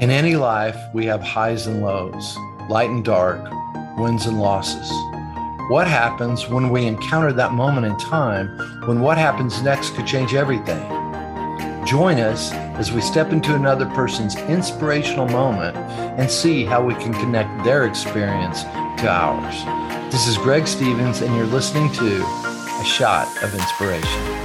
In any life, we have highs and lows, light and dark, wins and losses. What happens when we encounter that moment in time when what happens next could change everything? Join us as we step into another person's inspirational moment and see how we can connect their experience to ours. This is Greg Stephens, and you're listening to A Shot of Inspiration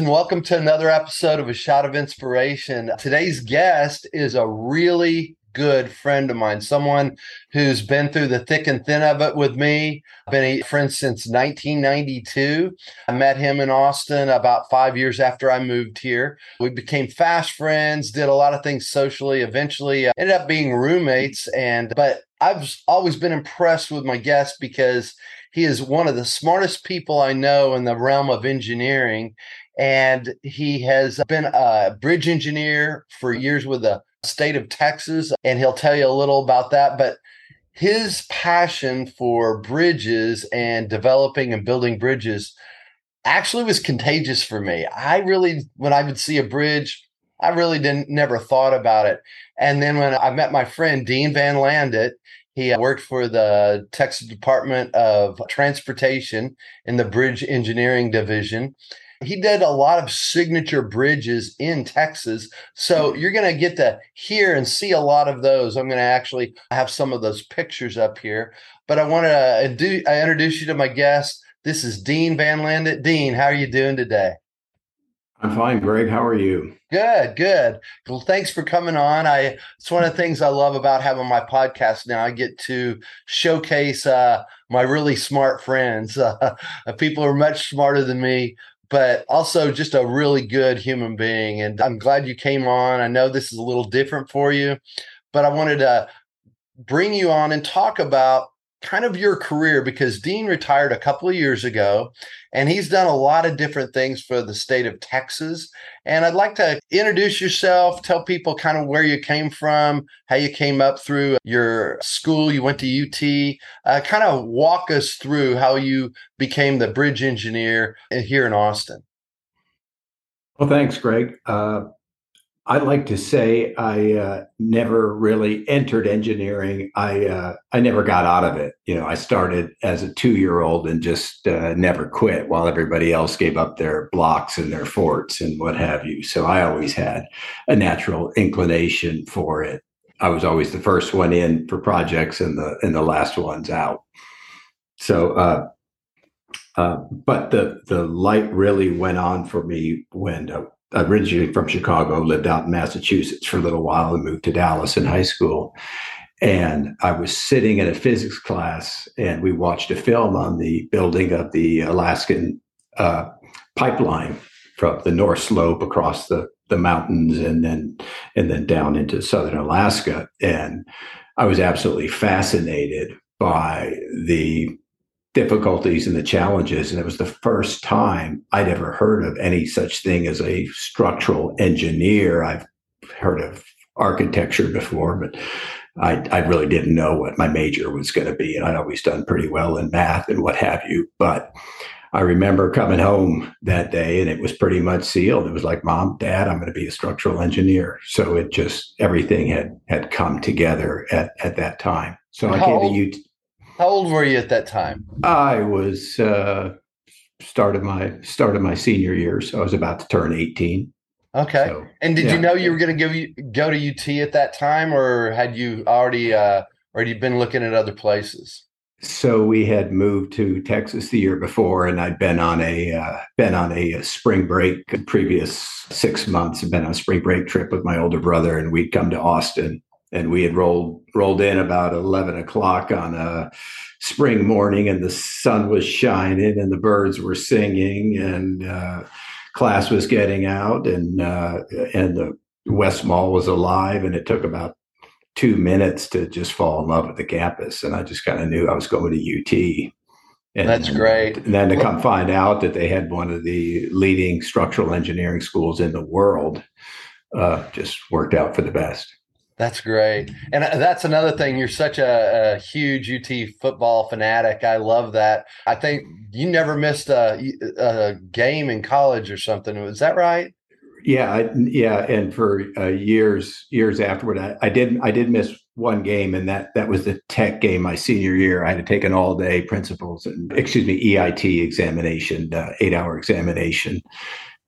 and welcome to another episode of A Shot of Inspiration. Today's guest is a really good friend of mine, someone who's been through the thick and thin of it with me. Been a friend since 1992. I met him in Austin about five years after I moved here. We became fast friends, did a lot of things socially, eventually uh, ended up being roommates. And, but I've always been impressed with my guest because he is one of the smartest people I know in the realm of engineering and he has been a bridge engineer for years with the state of Texas, and he'll tell you a little about that. But his passion for bridges and developing and building bridges actually was contagious for me. I really, when I would see a bridge, I really didn't never thought about it. And then when I met my friend Dean Van Landuyt, he uh, worked for the Texas Department of Transportation in the Bridge Engineering Division. He did a lot of signature bridges in Texas. So you're going to get to hear and see a lot of those. I'm going to actually have some of those pictures up here. But I want to do, I introduce you to my guest. This is Dean Van Landuyt. Dean, how are you doing today? I'm fine, Greg. How are you? Good, good. Well, thanks for coming on. I it's one of the things I love about having my podcast now. I get to showcase uh, my really smart friends, uh, people who are much smarter than me, but also just a really good human being. And I'm glad you came on. I know this is a little different for you, but I wanted to bring you on and talk about kind of your career because Dean retired a couple of years ago and he's done a lot of different things for the state of Texas. And I'd like to introduce yourself, tell people kind of where you came from, how you came up through your school, you went to UT, uh, kind of walk us through how you became the bridge engineer here in Austin. Well, thanks, Greg. Uh, I like to say I uh, never really entered engineering. I uh, I never got out of it. You know, I started as a two year old and just uh, never quit, while everybody else gave up their blocks and their forts and what have you. So I always had a natural inclination for it. I was always the first one in for projects and the and the last ones out. So, uh, uh, but the the light really went on for me when uh, originally from Chicago, lived out in Massachusetts for a little while and moved to Dallas in high school. And I was sitting in a physics class and we watched a film on the building of the Alaskan uh, pipeline from the North Slope across the, the mountains and then and then down into southern Alaska. And I was absolutely fascinated by the difficulties and the challenges. And it was the first time I'd ever heard of any such thing as a structural engineer. I've heard of architecture before, but I, I really didn't know what my major was going to be. And I'd always done pretty well in math and what have you. But I remember coming home that day and it was pretty much sealed. It was like, Mom, Dad, I'm going to be a structural engineer. So it just, everything had, had come together at, at that time. So How I came old, to. How old were you at that time? I was uh, started my started my senior year, so I was about to turn eighteen. Okay. So, and did yeah. you know you were going to go go to UT at that time, or had you already uh, had you been looking at other places? So we had moved to Texas the year before, and I'd been on a uh, been on a, spring break previous six months. I'd been on a spring break trip with my older brother, and we'd come to Austin and we had rolled rolled in about 11 o'clock on a spring morning and the sun was shining and the birds were singing and uh, class was getting out and uh, and the west mall was alive and it took about two minutes to just fall in love with the campus and i just kind of knew i was going to ut and that's great. and then to come find out that they had one of the leading structural engineering schools in the world uh, just worked out for the best that's great. And uh, that's another thing. You're such a, a, huge UT football fanatic. I love that. I think you never missed a, a, game in college or something. Was that right? Yeah, I, yeah, and for uh, years years afterward, I, I did I did miss one game, and that that was the tech game my senior year. I had to take an all day principles and excuse me EIT examination, uh, eight hour examination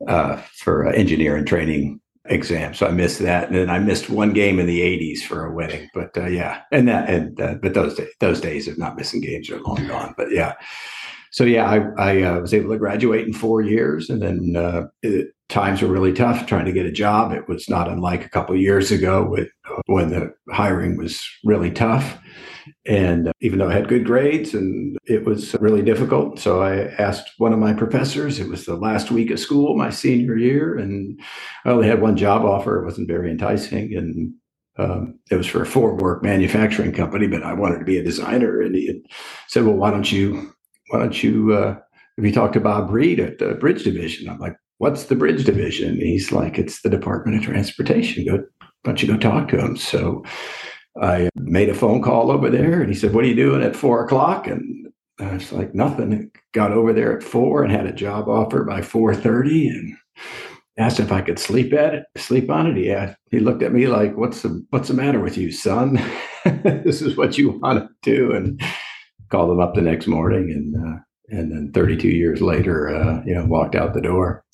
uh, for engineering training exam. So I missed that, and then I missed one game in the '80s for a wedding. But uh, yeah, and that and uh, but those days, those days of not missing games are long gone. But yeah, so yeah, I I uh, was able to graduate in four years, and then uh, it, times were really tough trying to get a job. It was not unlike a couple years ago with, when the hiring was really tough. And uh, even though I had good grades and it was really difficult, so I asked one of my professors. It was the last week of school, my senior year, and I only had one job offer. It wasn't very enticing, and um, it was for a formwork manufacturing company, but I wanted to be a designer. And he said, "Well, why don't you, why don't you, uh, have you talked to Bob Reed at the Bridge Division?" I'm like, "What's the Bridge Division?" And he's like, "It's the Department of Transportation. Go, why don't you go talk to him?" So I made a phone call over there and he said, What are you doing at four o'clock? And I was like, Nothing. Got over there at four and had a job offer by 4:30 and asked if I could sleep at it, sleep on it. He asked, he looked at me like, What's the what's the matter with you, son? this is what you want to do. And called him up the next morning and uh, and then 32 years later, uh, you know, walked out the door.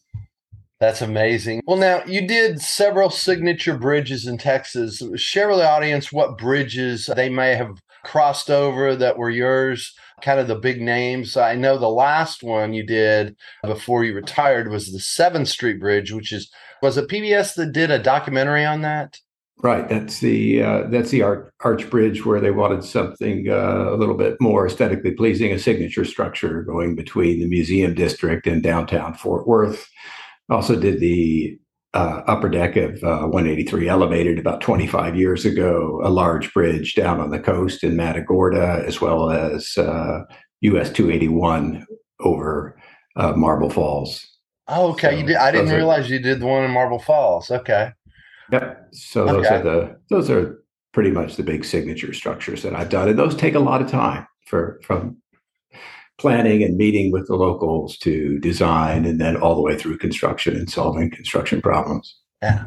That's amazing. Well, now you did several signature bridges in Texas. Share with the audience what bridges they may have crossed over that were yours, kind of the big names. I know the last one you did before you retired was the 7th Street Bridge, which is was it PBS that did a documentary on that? Right, that's the uh, that's the arch, arch bridge where they wanted something uh, a little bit more aesthetically pleasing, a signature structure going between the museum district and downtown Fort Worth. Also did the uh, upper deck of uh, 183 elevated about 25 years ago, a large bridge down on the coast in Matagorda, as well as uh, US 281 over uh, Marble Falls. Oh, okay. So you did, I didn't realize are, you did the one in Marble Falls. Okay. Yep. So those okay. are the those are pretty much the big signature structures that I've done, and those take a lot of time for from planning and meeting with the locals to design and then all the way through construction and solving construction problems. Yeah.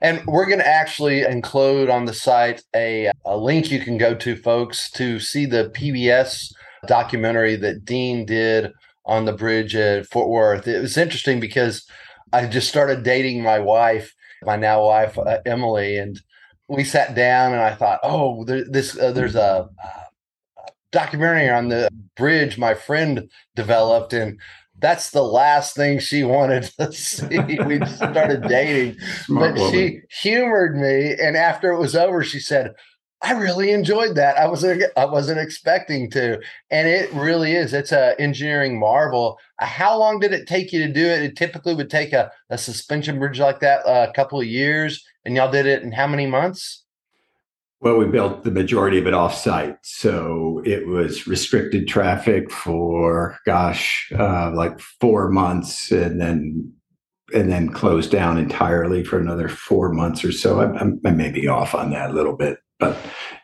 And we're going to actually include on the site a, a link you can go to, folks, to see the PBS documentary that Dean did on the bridge at Fort Worth. It was interesting because I just started dating my wife, my now wife, uh, Emily, and we sat down and I thought, oh, there, this uh, there's a, documentary on the bridge my friend developed and that's the last thing she wanted to see. we started dating, Smart but woman. she humored me. And after it was over, she said, "I really enjoyed that. I wasn't I wasn't expecting to." And it really is. It's a engineering marvel. Uh, how long did it take you to do it? It typically would take a, a suspension bridge like that uh, a couple of years, and y'all did it in how many months? Well, we built the majority of it off site. So it was restricted traffic for, gosh, uh, like four months and then and then closed down entirely for another four months or so. I, I, may be off on that a little bit, but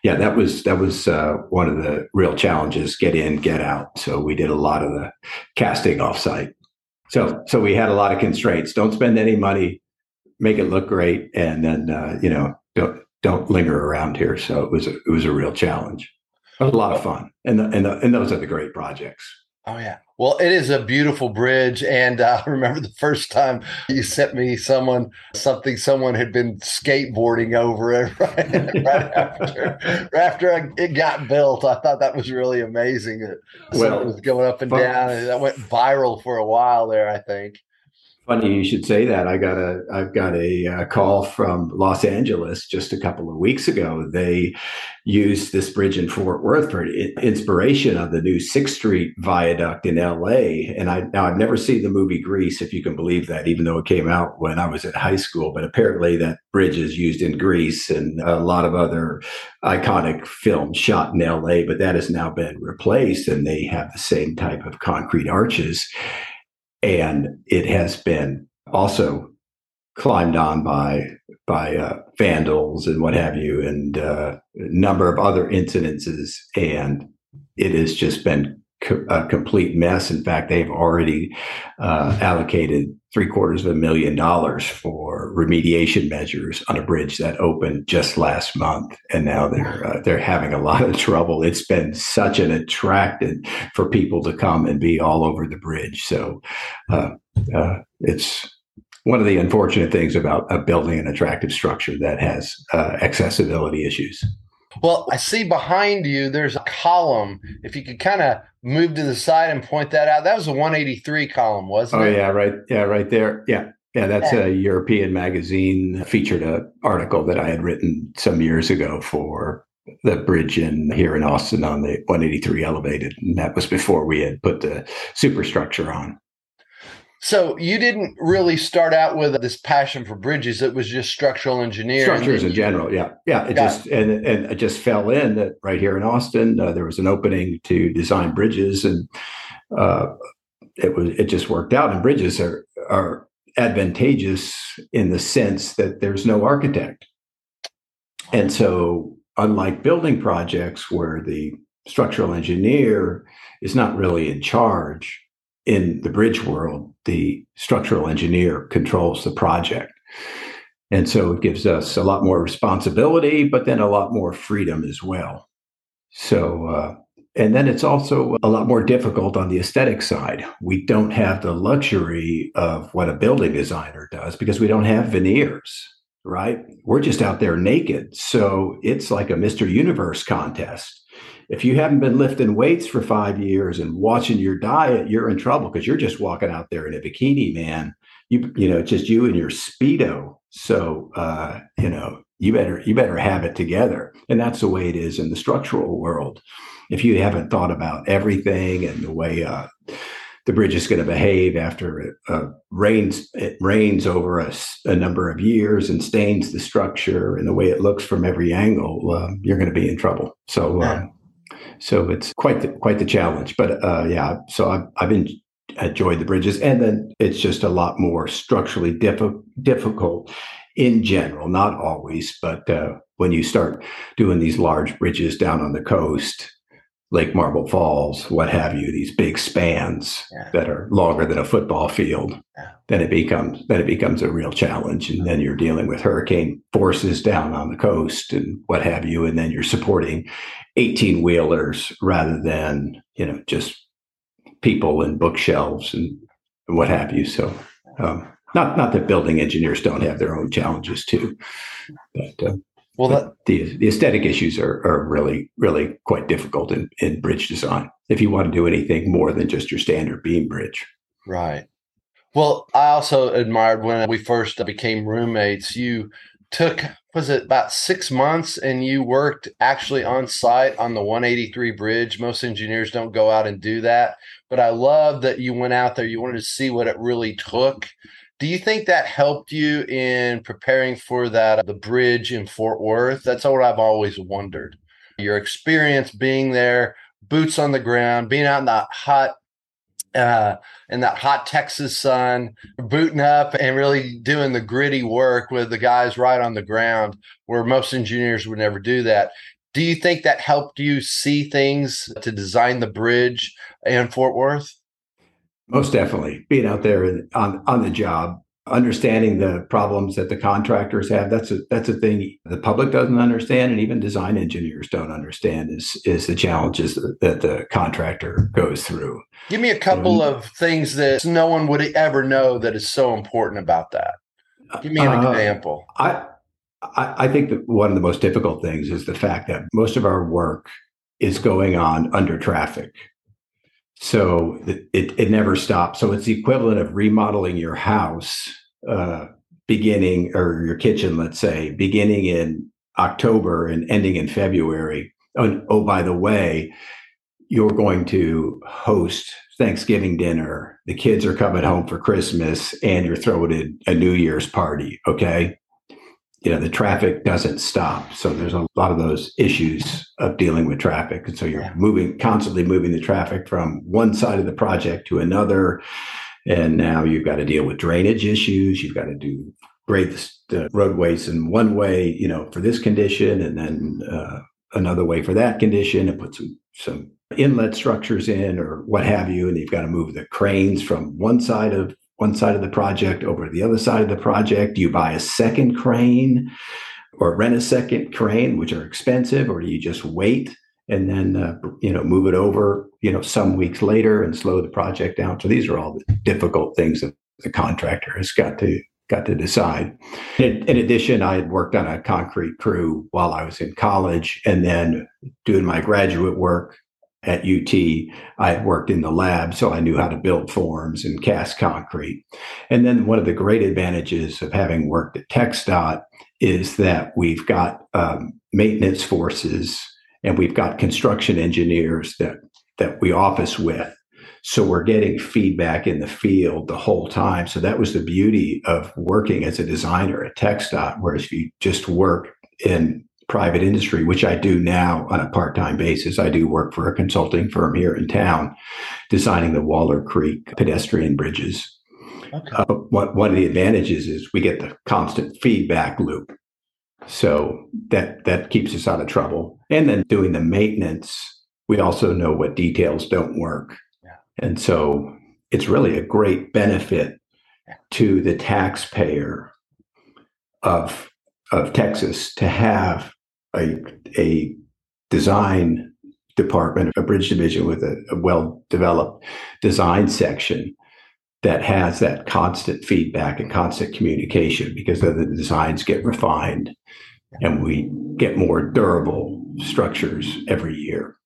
yeah, that was that was uh, one of the real challenges: get in, get out. So we did a lot of the casting offsite. So so we had a lot of constraints. Don't spend any money, make it look great, and then uh, you know don't don't linger around here. So it was a, it was a real challenge. It was a lot of fun, and the, and the, and those are the great projects. Oh yeah. Well, it is a beautiful bridge, and uh, I remember the first time you sent me someone something someone had been skateboarding over it right, right after after it got built. I thought that was really amazing. It, well, it was going up and down, and that went viral for a while there. I think. Funny you should say that. I got a I've got a, uh, call from Los Angeles just a couple of weeks ago. They used this bridge in Fort Worth for inspiration of the new Sixth Street Viaduct in L.A. And I now I've never seen the movie Grease, if you can believe that, even though it came out when I was in high school. But apparently that bridge is used in Grease and a lot of other iconic films shot in L.A. But that has now been replaced, and they have the same type of concrete arches and it has been also climbed on by by uh, vandals and what have you, and uh, a number of other incidences, and it has just been co- a complete mess. In fact, they've already uh, allocated three quarters of a million dollars for remediation measures on a bridge that opened just last month, and now they're uh, they're having a lot of trouble. It's been such an attractant for people to come and be all over the bridge. So uh, uh, it's one of the unfortunate things about uh, building an attractive structure that has uh, accessibility issues. Well, I see behind you there's a column. If you could kind of move to the side and point that out, that was a 183 column, wasn't oh, it? Oh yeah, right. Yeah, right there. Yeah. Yeah, that's a European magazine featured an article that I had written some years ago for the bridge in here in Austin on the 183 elevated. And that was before we had put the superstructure on. So you didn't really start out with this passion for bridges. It was just structural engineering. Structures in general, yeah, yeah. It just it. and and it just fell in that right here in Austin uh, there was an opening to design bridges, and uh, it was it just worked out. And bridges are are advantageous in the sense that there's no architect, and so unlike building projects where the structural engineer is not really in charge in the bridge world, the structural engineer controls the project. And so it gives us a lot more responsibility, but then a lot more freedom as well. So, uh, and then it's also a lot more difficult on the aesthetic side. We don't have the luxury of what a building designer does because we don't have veneers, right? We're just out there naked. So it's like a Mr. Universe contest if you haven't been lifting weights for five years and watching your diet, you're in trouble because you're just walking out there in a bikini, man. You you know, it's just you and your speedo. So uh, you know, you better you better have it together, and that's the way it is in the structural world. If you haven't thought about everything and the way uh, the bridge is going to behave after it uh, rains it rains over a, a, number of years and stains the structure and the way it looks from every angle, uh, you're going to be in trouble. So. Uh, so it's quite the, quite the challenge. But uh, yeah, so I've, I've enjoyed the bridges, and then it's just a lot more structurally diff- difficult in general, not always, but uh, when you start doing these large bridges down on the coast, Lake Marble Falls, what have you, these big spans yeah. that are longer than a football field, yeah. then it becomes then it becomes a real challenge. And then you're dealing with hurricane forces down on the coast and what have you, and then you're supporting 18 wheelers rather than you know just people and bookshelves and what have you. So um, not not that building engineers don't have their own challenges too, but uh, well, that, the the aesthetic issues are are really really quite difficult in in bridge design. If you want to do anything more than just your standard beam bridge, right. Well, I also admired when we first became roommates. You took was it about six months and you worked actually on site on the 183 bridge most engineers don't go out and do that but i love that you went out there you wanted to see what it really took do you think that helped you in preparing for that the bridge in fort worth that's what i've always wondered your experience being there boots on the ground being out in that hot uh, in that hot Texas sun, booting up and really doing the gritty work with the guys right on the ground, where most engineers would never do that. Do you think that helped you see things to design the bridge in Fort Worth? Most definitely, being out there on on the job understanding the problems that the contractors have that's a that's a thing the public doesn't understand and even design engineers don't understand is is the challenges that the contractor goes through. Give me a couple of things that no one would ever know that is so important about that. Give me an uh, example. I, I i think that one of the most difficult things is the fact that most of our work is going on under traffic so it, it never stops. So it's the equivalent of remodeling your house, uh, beginning or your kitchen, let's say, beginning in October and ending in February. Oh, oh, by the way, you're going to host Thanksgiving dinner. The kids are coming home for Christmas, and you're throwing a New Year's party. Okay you know the traffic doesn't stop. So there's a lot of those issues of dealing with traffic. And so you're yeah. moving constantly moving the traffic from one side of the project to another. And now you've got to deal with drainage issues. You've got to do grade the roadways in one way you know for this condition and then uh, another way for that condition and put some some inlet structures in or what have you. And you've got to move the cranes from one side of one side of the project over the other side of the project? Do you buy a second crane or rent a second crane, which are expensive, or do you just wait and then uh, you know move it over you know some weeks later and slow the project down? So these are all the difficult things that the contractor has got to got to decide. In, in, addition, I had worked on a concrete crew while I was in college, and then doing my graduate work at UT, I had worked in the lab, so I knew how to build forms and cast concrete. And then one of the great advantages of having worked at TxDOT is that we've got um, maintenance forces and we've got construction engineers that that we office with. So we're getting feedback in the field the whole time. So that was the beauty of working as a designer at TxDOT, whereas if you just work in private industry, which I do now on a part-time basis. I do work for a consulting firm here in town, designing the Waller Creek pedestrian bridges. Okay. Uh, one, one of the advantages is we get the constant feedback loop. So that that keeps us out of trouble. And then doing the maintenance, we also know what details don't work. Yeah. And so it's really a great benefit yeah. to the taxpayer of of Texas to have a, a design department, a bridge division with a, a well developed design section that has that constant feedback and constant communication because then the designs get refined and we get more durable structures every year.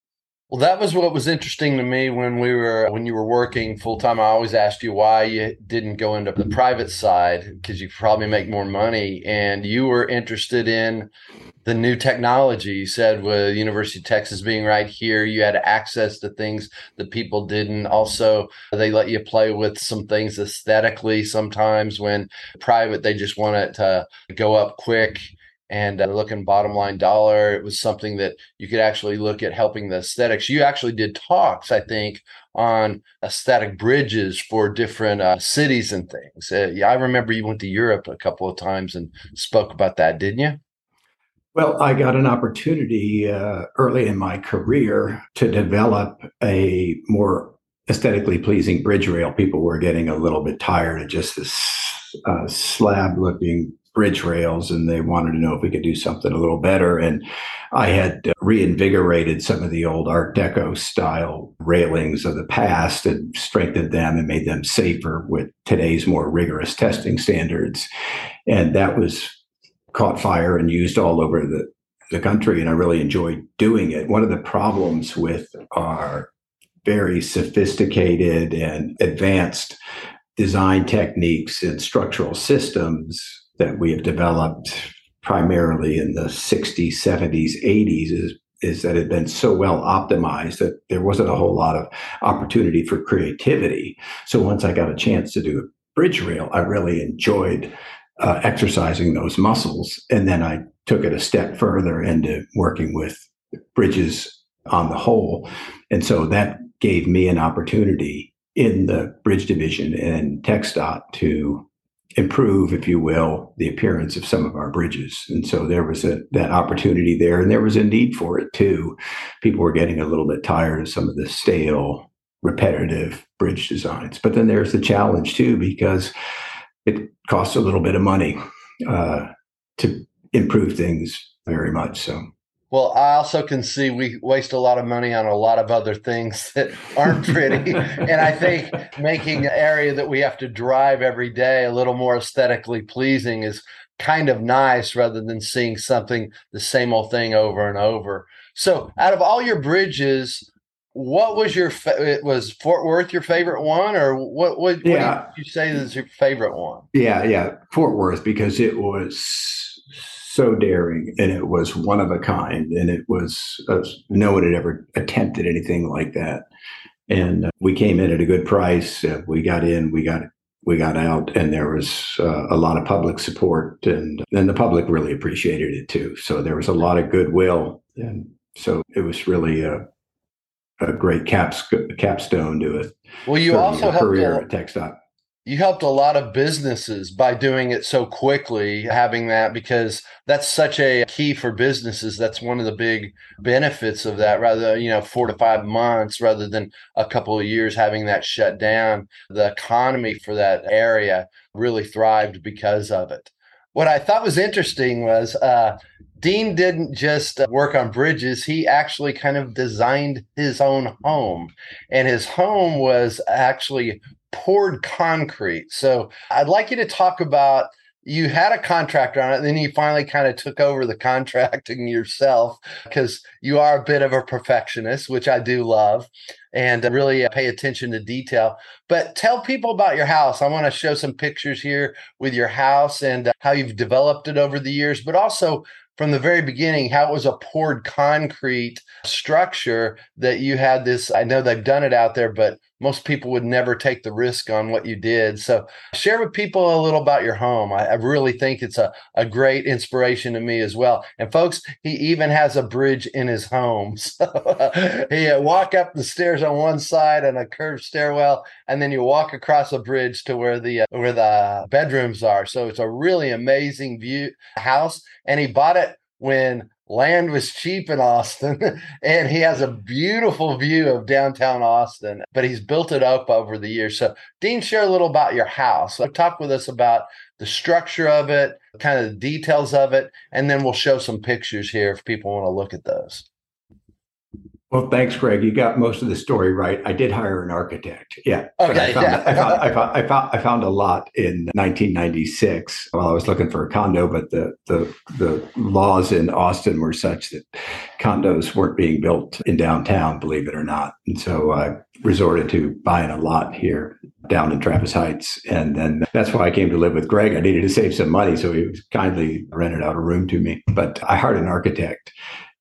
Well, that was what was interesting to me when we were when you were working full time. I always asked you why you didn't go into the private side because you probably make more money, and you were interested in the new technology. You said with University of Texas being right here, you had access to things that people didn't. Also, they let you play with some things aesthetically sometimes when private, they just want it to go up quick and uh, looking bottom line dollar. It was something that you could actually look at helping the aesthetics. You actually did talks, I think, on aesthetic bridges for different uh, cities and things. Uh, yeah, I remember you went to Europe a couple of times and spoke about that, didn't you? Well, I got an opportunity uh, early in my career to develop a more aesthetically pleasing bridge rail. People were getting a little bit tired of just this uh, slab looking bridge rails and they wanted to know if we could do something a little better. And I had uh, reinvigorated some of the old Art Deco style railings of the past and strengthened them and made them safer with today's more rigorous testing standards. And that was caught fire and used all over the, the country. And I really enjoyed doing it. One of the problems with our very sophisticated and advanced design techniques and structural systems that we have developed primarily in the 60s, 70s, 80s is is that it had been so well optimized that there wasn't a whole lot of opportunity for creativity. So once I got a chance to do a bridge rail, I really enjoyed uh, exercising those muscles. And then I took it a step further into working with bridges on the whole. And so that gave me an opportunity in the bridge division and TxDOT to improve, if you will, the appearance of some of our bridges. And so there was a, that opportunity there, and there was a need for it too. People were getting a little bit tired of some of the stale, repetitive bridge designs. But then there's the challenge too, because it costs a little bit of money uh, to improve things very much. So. Well, I also can see we waste a lot of money on a lot of other things that aren't pretty. and I think making an area that we have to drive every day a little more aesthetically pleasing is kind of nice rather than seeing something the same old thing over and over. So, out of all your bridges, what was your fa- was Fort Worth your favorite one, or what? would yeah. you say is your favorite one? Yeah, yeah, Fort Worth because it was so daring and it was one of a kind, and it was uh, no one had ever attempted anything like that. And uh, we came in at a good price. Uh, we got in, we got we got out, and there was uh, a lot of public support, and and the public really appreciated it too. So there was a lot of goodwill, and so it was really a a great caps, capstone to it. Well, you also helped career at TxDOT. You helped a lot of businesses by doing it so quickly having that because that's such a key for businesses. That's one of the big benefits of that rather you know 4 to 5 months rather than a couple of years having that shut down. The economy for that area really thrived because of it. What i thought was interesting was uh, Dean didn't just uh, work on bridges, he actually kind of designed his own home. And his home was actually poured concrete. So I'd like you to talk about you had a contractor on it, and then you finally kind of took over the contracting yourself because you are a bit of a perfectionist, which I do love and really uh, pay attention to detail. But tell people about your house. I want to show some pictures here with your house and uh, how you've developed it over the years, but also from the very beginning how it was a poured concrete structure that you had this i know they've done it out there but most people would never take the risk on what you did. So share with people a little about your home. I, I really think it's a, a great inspiration to me as well. And folks he even has a bridge in his home. So he uh, walk up the stairs on one side and a curved stairwell and then you walk across a bridge to where the uh, where the bedrooms are. So it's a really amazing view house. And he bought it when land was cheap in Austin and he has a beautiful view of downtown Austin, but he's built it up over the years. So, Dean, share a little about your house. Talk with us about the structure of it, kind of the details of it, and then we'll show some pictures here if people want to look at those. Well, thanks, Greg. You got most of the story right. I did hire an architect. Yeah. Okay. I found, yeah. I, found, I, found, I, found, I found a lot in 1996 while I was looking for a condo, but the, the, the laws in Austin were such that condos weren't being built in downtown, believe it or not. And so I resorted to buying a lot here down in Travis Heights. And then that's why I came to live with Greg. I needed to save some money. So he kindly rented out a room to me. But I hired an architect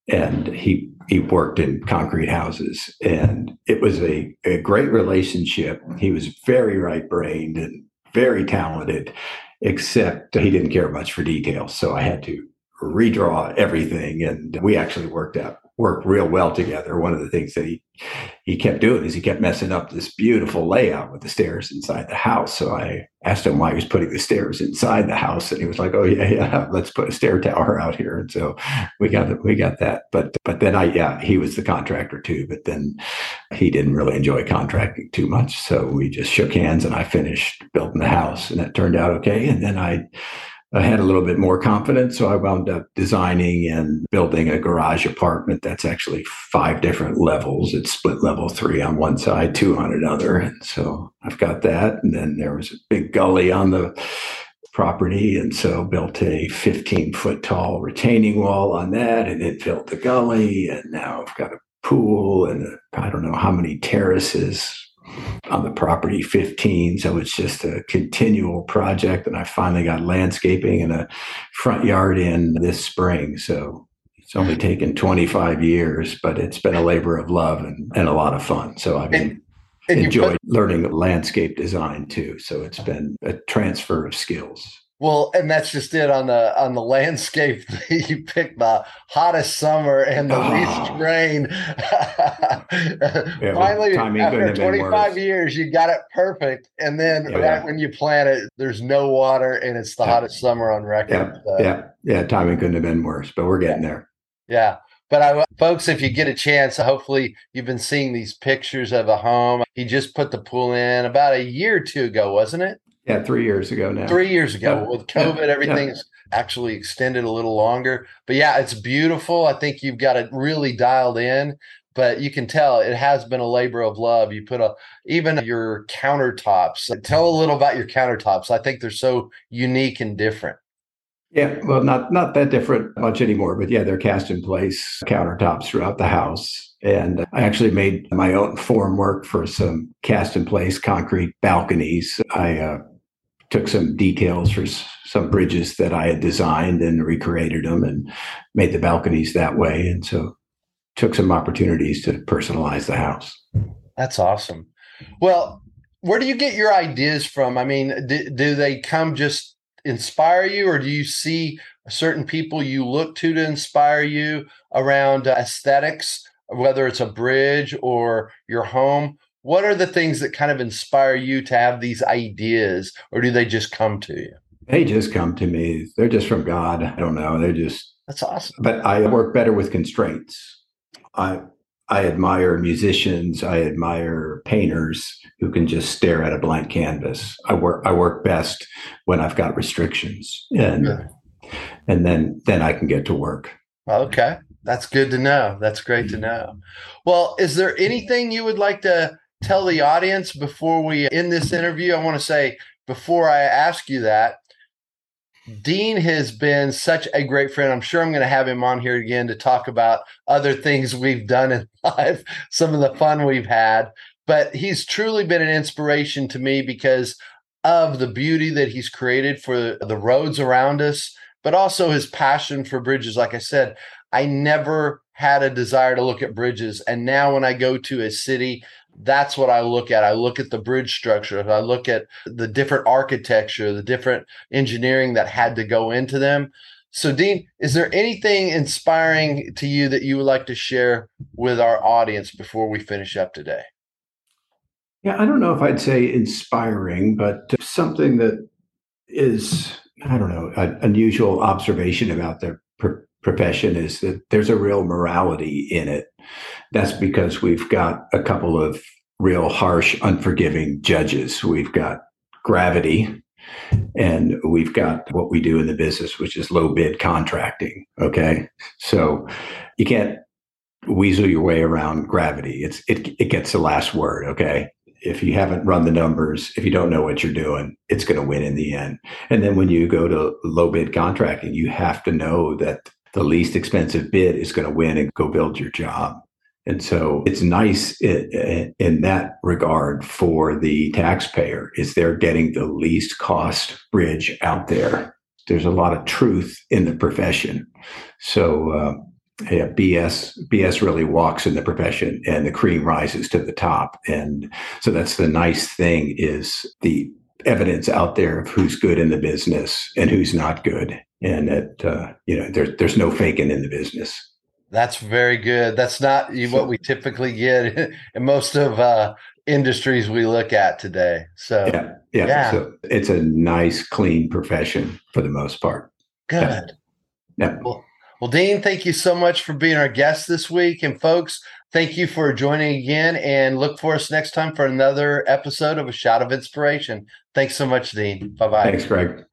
and he he worked in concrete houses. And it was a, a great relationship. He was very right brained and very talented except he didn't care much for details. So i had to redraw everything and we actually worked out work real well together. One of the things that he he kept doing is he kept messing up this beautiful layout with the stairs inside the house. So I asked him why he was putting the stairs inside the house, and he was like, "Oh yeah, yeah, let's put a stair tower out here." And so we got we got that. But but then I yeah he was the contractor too. But then he didn't really enjoy contracting too much, so we just shook hands and I finished building the house, and it turned out okay. And then I I had a little bit more confidence. So I wound up designing and building a garage apartment that's actually five different levels. It's split level three on one side, two on another. And so I've got that. And then there was a big gully on the property. And so built a 15 foot tall retaining wall on that and it filled the gully. And now I've got a pool and I don't know how many terraces on the property 15 so it's just a continual project and i finally got landscaping and a front yard in this spring so it's only taken 25 years but it's been a labor of love and, and a lot of fun so i've been enjoyed put, learning landscape design too so it's been a transfer of skills well, and that's just it on the on the landscape. you picked the hottest summer and the oh. least ah. rain. yeah, Finally, after 25 years, you got it perfect. And then yeah, right yeah. when you plant it, there's no water and it's the hottest summer on record. Yeah, so. yeah, yeah. Timing couldn't have been worse, but we're getting there. Yeah. But I, folks, if you get a chance, hopefully you've been seeing these pictures of a home. He just put the pool in about a year or two ago, wasn't it? Yeah, three years ago now. Three years ago. With COVID, everything's actually extended a little longer. But yeah, it's beautiful. I think you've got it really dialed in. But you can tell it has been a labor of love. You put a even your countertops. Tell a little about your countertops. I think they're so unique and different. Yeah, well, not not that different much anymore, but yeah, they're cast in place countertops throughout the house. And I actually made my own form work for some cast in place concrete balconies. I uh, took some details for some bridges that I had designed and recreated them and made the balconies that way. And so took some opportunities to personalize the house. That's awesome. Well, where do you get your ideas from? I mean, do, do they come just inspire you, or do you see certain people you look to to inspire you around uh, aesthetics, whether it's a bridge or your home? What are the things that kind of inspire you to have these ideas, or do they just come to you? They just come to me. They're just from God. I don't know. They're just that's awesome. But I work better with constraints. I I admire musicians. I admire painters who can just stare at a blank canvas. I work I work best when I've got restrictions, and yeah. and then then I can get to work. Okay, that's good to know. That's great to mm-hmm. know. Well, is there anything you would like to tell the audience before we end this interview? I want to say before I ask you that, Dean has been such a great friend. I'm sure I'm going to have him on here again to talk about other things we've done in life, some of the fun we've had. But he's truly been an inspiration to me because of the beauty that he's created for the roads around us, but also his passion for bridges. Like I said, I never had a desire to look at bridges. And now when I go to a city that's what I look at. I look at the bridge structure. I look at the different architecture, the different engineering that had to go into them. So, Dean, is there anything inspiring to you that you would like to share with our audience before we finish up today? Yeah, I don't know if I'd say inspiring, but something that is, I don't know, an unusual observation about the profession is that there's a real morality in it. That's because we've got a couple of real harsh, unforgiving judges. We've got gravity and we've got what we do in the business, which is low bid contracting. Okay. So you can't weasel your way around gravity. It's it it gets the last word. Okay. If you haven't run the numbers, if you don't know what you're doing, it's going to win in the end. And then when you go to low bid contracting, you have to know that the least expensive bid is going to win and go build your job. And so it's nice in, that regard for the taxpayer is they're getting the least cost bridge out there. There's a lot of truth in the profession. So uh, yeah, BS BS really walks in the profession and the cream rises to the top. And so that's the nice thing is the evidence out there of who's good in the business and who's not good and that uh, you know there's there's no faking in the business. That's very good. That's not what we typically get in most of uh, industries we look at today. So yeah, yeah. yeah. So it's a nice, clean profession for the most part. Good. Yeah. yeah. Well, well, Dean, thank you so much for being our guest this week, and folks, thank you for joining again. And look for us next time for another episode of A Shot of Inspiration. Thanks so much, Dean. Bye bye. Thanks, Greg.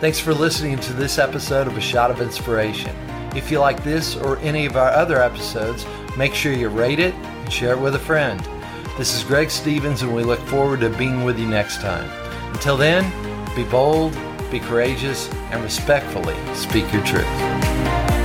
Thanks for listening to this episode of A Shot of Inspiration. If you like this or any of our other episodes, make sure you rate it and share it with a friend. This is Greg Stephens, and we look forward to being with you next time. Until then, be bold, be courageous, and respectfully speak your truth.